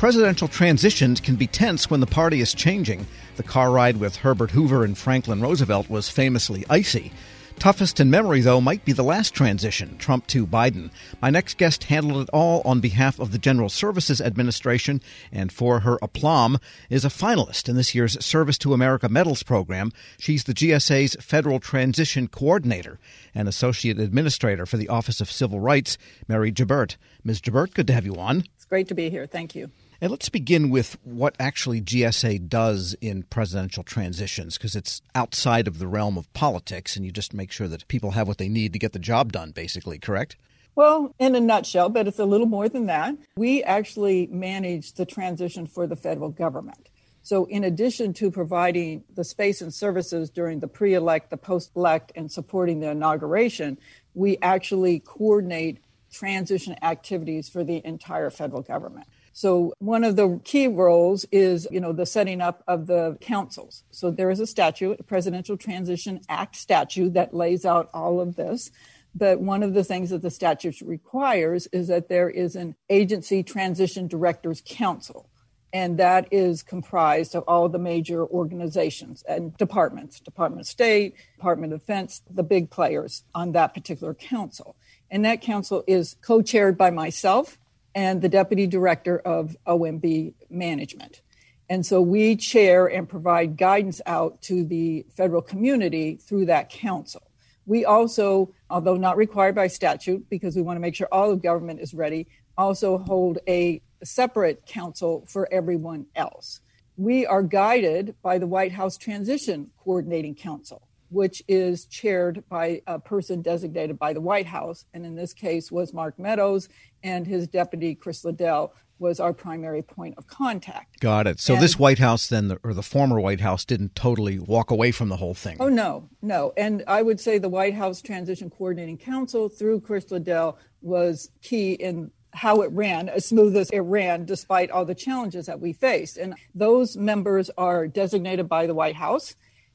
Presidential transitions can be tense when the party is changing. The car ride with Herbert Hoover and Franklin Roosevelt was famously icy. Toughest in memory, though, might be the last transition, Trump to Biden. My next guest handled it all on behalf of the General Services Administration, and for her aplomb, is a finalist in this year's Service to America Medals program. She's the GSA's Federal Transition Coordinator and Associate Administrator for the Office of Civil Rights, Mary Gibert. Ms. Gibert, good to have you on. It's great to be here. Thank you. And let's begin with what actually GSA does in presidential transitions, because it's outside of the realm of politics, and you just make sure that people have what they need to get the job done, basically, correct? Well, in a nutshell, but it's a little more than that. We actually manage the transition for the federal government. So, in addition to providing the space and services during the pre elect, the post elect, and supporting the inauguration, we actually coordinate transition activities for the entire federal government. So one of the key roles is, you know, the setting up of the councils. So there is a statute, a Presidential Transition Act statute that lays out all of this. But one of the things that the statute requires is that there is an agency transition directors council. And that is comprised of all the major organizations and departments, Department of State, Department of Defense, the big players on that particular council. And that council is co chaired by myself and the deputy director of OMB management. And so we chair and provide guidance out to the federal community through that council. We also, although not required by statute, because we want to make sure all of government is ready, also hold a separate council for everyone else. We are guided by the White House Transition Coordinating Council which is chaired by a person designated by the White House, and in this case was Mark Meadows, and his deputy Chris Liddell was our primary point of contact. Got it. So and, this White House then, or the former White House, didn't totally walk away from the whole thing. Oh no, no. And I would say the White House Transition Coordinating Council through Chris Liddell was key in how it ran, as smooth as it ran, despite all the challenges that we faced. And those members are designated by the White House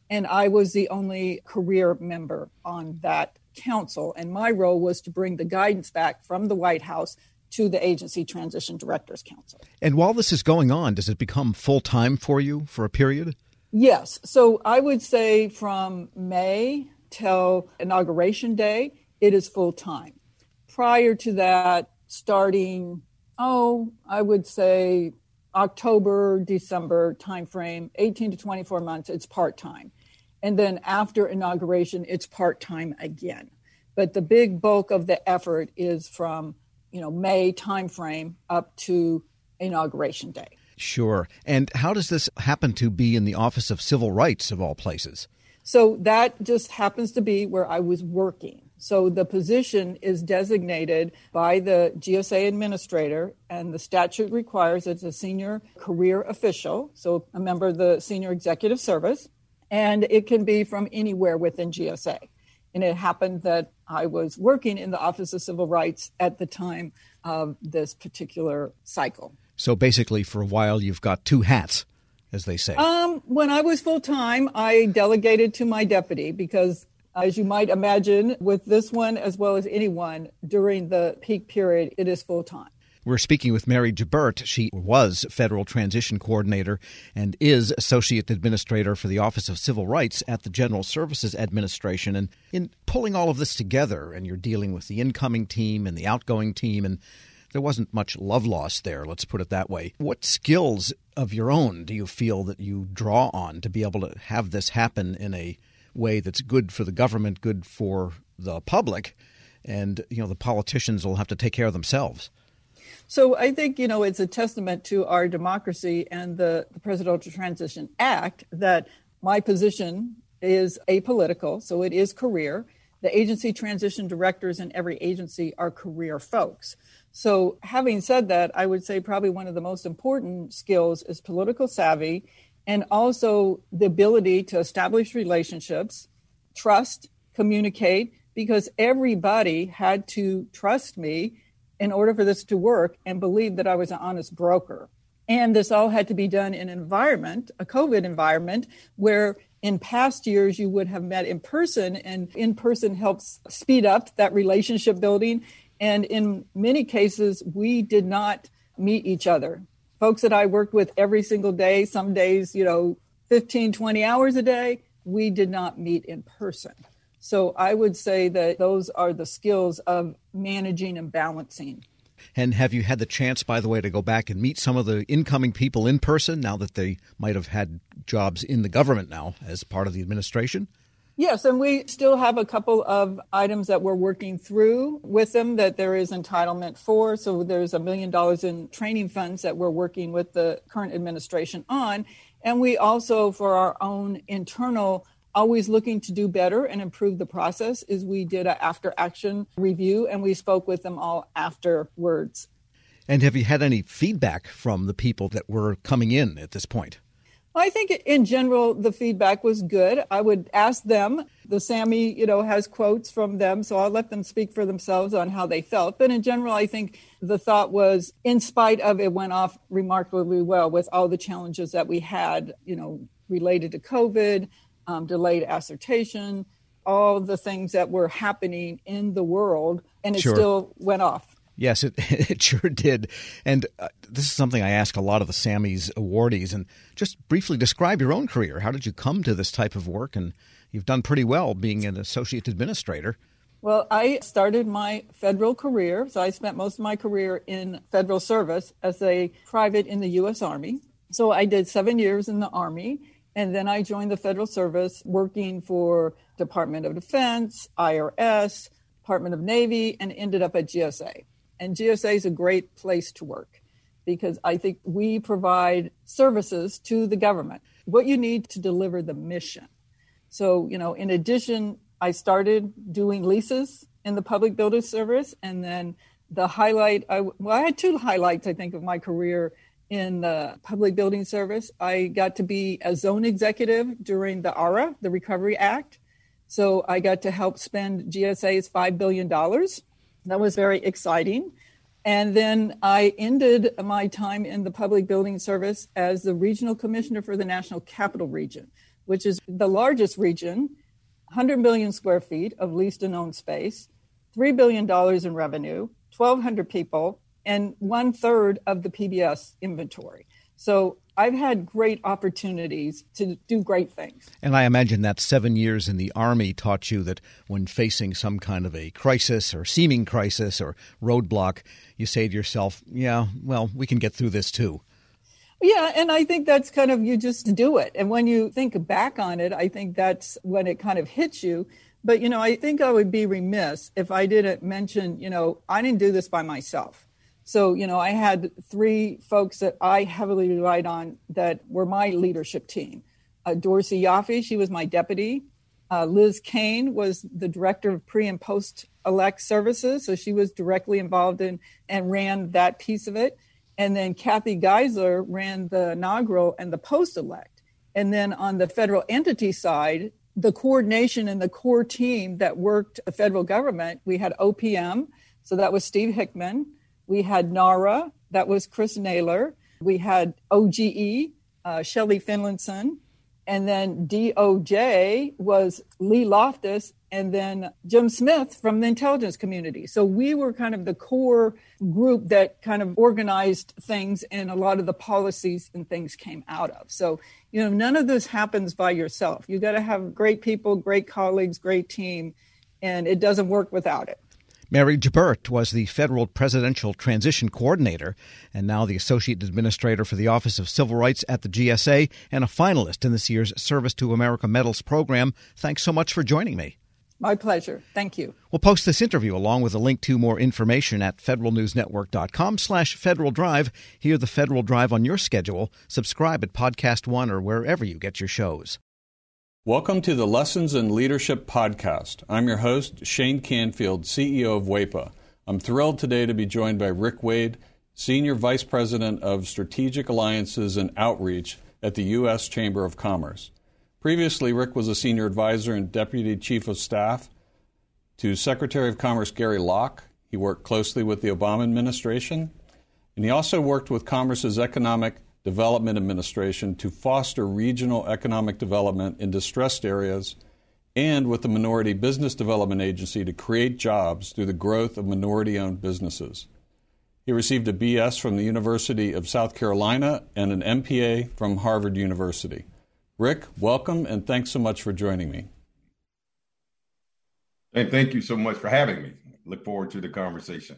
and I was the only career member on that council. And my role was to bring the guidance back from the White House to the Agency Transition Directors Council. And while this is going on, does it become full time for you for a period? Yes. So I would say from May till inauguration day, it is full time. Prior to that, starting, oh, I would say October, December timeframe, 18 to 24 months, it's part time. And then after inauguration, it's part time again. But the big bulk of the effort is from, you know, May timeframe up to inauguration day. Sure. And how does this happen to be in the Office of Civil Rights of all places? So that just happens to be where I was working. So the position is designated by the GSA administrator, and the statute requires it's a senior career official, so a member of the senior executive service, and it can be from anywhere within GSA. And it happened that I was working in the Office of Civil Rights at the time of this particular cycle. So basically, for a while, you've got two hats, as they say. Um, when I was full time, I delegated to my deputy because as you might imagine, with this one as well as anyone during the peak period, it is full time. We're speaking with Mary Gibert. She was Federal Transition Coordinator and is Associate Administrator for the Office of Civil Rights at the General Services Administration. And in pulling all of this together, and you're dealing with the incoming team and the outgoing team, and there wasn't much love lost there, let's put it that way. What skills of your own do you feel that you draw on to be able to have this happen in a way that's good for the government, good for the public, and you know the politicians will have to take care of themselves. So I think you know it's a testament to our democracy and the, the Presidential Transition Act that my position is apolitical, so it is career. The agency transition directors in every agency are career folks. So, having said that, I would say probably one of the most important skills is political savvy and also the ability to establish relationships, trust, communicate, because everybody had to trust me in order for this to work and believe that I was an honest broker. And this all had to be done in an environment, a COVID environment, where in past years you would have met in person, and in person helps speed up that relationship building. And in many cases, we did not meet each other folks that I worked with every single day, some days, you know, 15, 20 hours a day, we did not meet in person. So I would say that those are the skills of managing and balancing. And have you had the chance, by the way, to go back and meet some of the incoming people in person now that they might have had jobs in the government now as part of the administration? Yes, and we still have a couple of items that we're working through with them that there is entitlement for. So there's a million dollars in training funds that we're working with the current administration on. And we also, for our own internal, always looking to do better and improve the process, is we did an after action review and we spoke with them all afterwards. And have you had any feedback from the people that were coming in at this point? I think in general the feedback was good. I would ask them. The SAMI, you know, has quotes from them, so I'll let them speak for themselves on how they felt. But in general, I think the thought was, in spite of it, went off remarkably well with all the challenges that we had, you know, related to COVID, um, delayed assertion, all the things that were happening in the world, and it sure. still went off. Yes, it, it sure did. And uh, this is something I ask a lot of the Sammies awardees. And just briefly describe your own career. How did you come to this type of work? And you've done pretty well being an associate administrator. Well, I started my federal career. So I spent most of my career in federal service as a private in the U.S. Army. So I did seven years in the Army. And then I joined the federal service working for Department of Defense, IRS, Department of Navy, and ended up at GSA. And GSA is a great place to work because I think we provide services to the government. What you need to deliver the mission. So, you know, in addition, I started doing leases in the public building service. And then the highlight, I, well, I had two highlights, I think, of my career in the public building service. I got to be a zone executive during the ARA, the Recovery Act. So I got to help spend GSA's $5 billion that was very exciting. And then I ended my time in the public building service as the regional commissioner for the National Capital Region, which is the largest region, 100 million square feet of leased and owned space, $3 billion in revenue, 1,200 people, and one third of the PBS inventory. So I've had great opportunities to do great things. And I imagine that seven years in the Army taught you that when facing some kind of a crisis or seeming crisis or roadblock, you say to yourself, yeah, well, we can get through this too. Yeah, and I think that's kind of you just do it. And when you think back on it, I think that's when it kind of hits you. But, you know, I think I would be remiss if I didn't mention, you know, I didn't do this by myself. So, you know, I had three folks that I heavily relied on that were my leadership team. Uh, Dorsey Yaffe, she was my deputy. Uh, Liz Kane was the director of pre and post elect services. So she was directly involved in and ran that piece of it. And then Kathy Geisler ran the inaugural and the post elect. And then on the federal entity side, the coordination and the core team that worked the federal government, we had OPM. So that was Steve Hickman. We had NARA, that was Chris Naylor. We had OGE, uh, Shelly Finlayson. And then DOJ was Lee Lofthus and then Jim Smith from the intelligence community. So we were kind of the core group that kind of organized things and a lot of the policies and things came out of. So, you know, none of this happens by yourself. You got to have great people, great colleagues, great team, and it doesn't work without it. Mary Gibert was the federal presidential transition coordinator and now the associate administrator for the Office of Civil Rights at the GSA and a finalist in this year's Service to America Medals program. Thanks so much for joining me. My pleasure. Thank you. We'll post this interview along with a link to more information at federalnewsnetwork.com slash Federal Drive. Hear the Federal Drive on your schedule. Subscribe at Podcast One or wherever you get your shows. Welcome to the Lessons in Leadership podcast. I'm your host, Shane Canfield, CEO of WEPA. I'm thrilled today to be joined by Rick Wade, Senior Vice President of Strategic Alliances and Outreach at the U.S. Chamber of Commerce. Previously, Rick was a Senior Advisor and Deputy Chief of Staff to Secretary of Commerce Gary Locke. He worked closely with the Obama administration, and he also worked with Commerce's Economic Development Administration to foster regional economic development in distressed areas and with the Minority Business Development Agency to create jobs through the growth of minority owned businesses. He received a BS from the University of South Carolina and an MPA from Harvard University. Rick, welcome and thanks so much for joining me. And thank you so much for having me. Look forward to the conversation.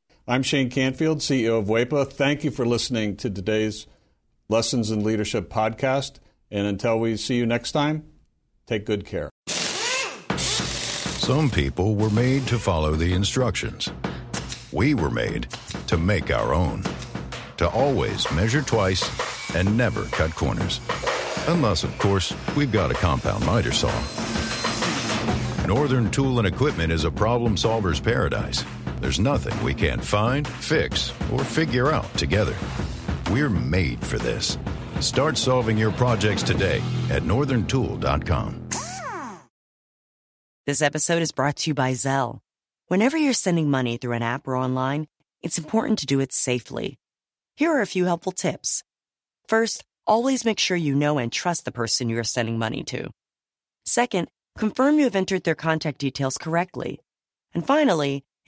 I'm Shane Canfield, CEO of WEPA. Thank you for listening to today's Lessons in Leadership podcast. And until we see you next time, take good care. Some people were made to follow the instructions. We were made to make our own, to always measure twice and never cut corners. Unless, of course, we've got a compound miter saw. Northern Tool and Equipment is a problem solver's paradise. There's nothing we can't find, fix, or figure out together. We're made for this. Start solving your projects today at northerntool.com. This episode is brought to you by Zelle. Whenever you're sending money through an app or online, it's important to do it safely. Here are a few helpful tips. First, always make sure you know and trust the person you are sending money to. Second, confirm you have entered their contact details correctly. And finally,